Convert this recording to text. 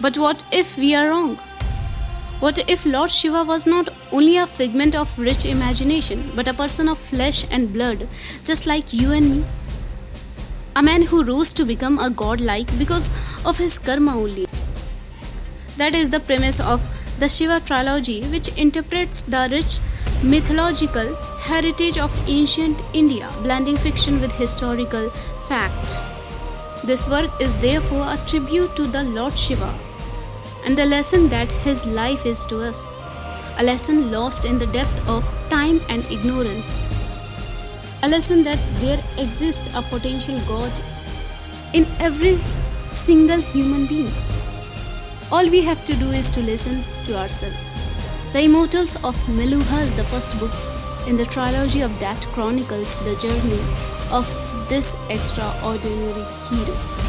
But what if we are wrong? What if Lord Shiva was not only a figment of rich imagination, but a person of flesh and blood, just like you and me? A man who rose to become a godlike because of his karma only. That is the premise of the Shiva trilogy, which interprets the rich mythological heritage of ancient India, blending fiction with historical fact. This work is therefore a tribute to the Lord Shiva and the lesson that his life is to us, a lesson lost in the depth of time and ignorance, a lesson that there exists a potential God in every single human being. All we have to do is to listen to ourselves. The Immortals of Meluha is the first book in the trilogy of that chronicles the journey of this extraordinary hero.